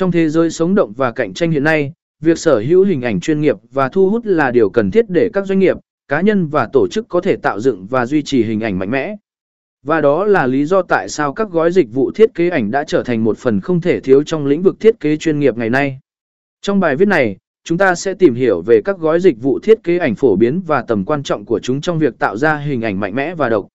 Trong thế giới sống động và cạnh tranh hiện nay, việc sở hữu hình ảnh chuyên nghiệp và thu hút là điều cần thiết để các doanh nghiệp, cá nhân và tổ chức có thể tạo dựng và duy trì hình ảnh mạnh mẽ. Và đó là lý do tại sao các gói dịch vụ thiết kế ảnh đã trở thành một phần không thể thiếu trong lĩnh vực thiết kế chuyên nghiệp ngày nay. Trong bài viết này, chúng ta sẽ tìm hiểu về các gói dịch vụ thiết kế ảnh phổ biến và tầm quan trọng của chúng trong việc tạo ra hình ảnh mạnh mẽ và độc.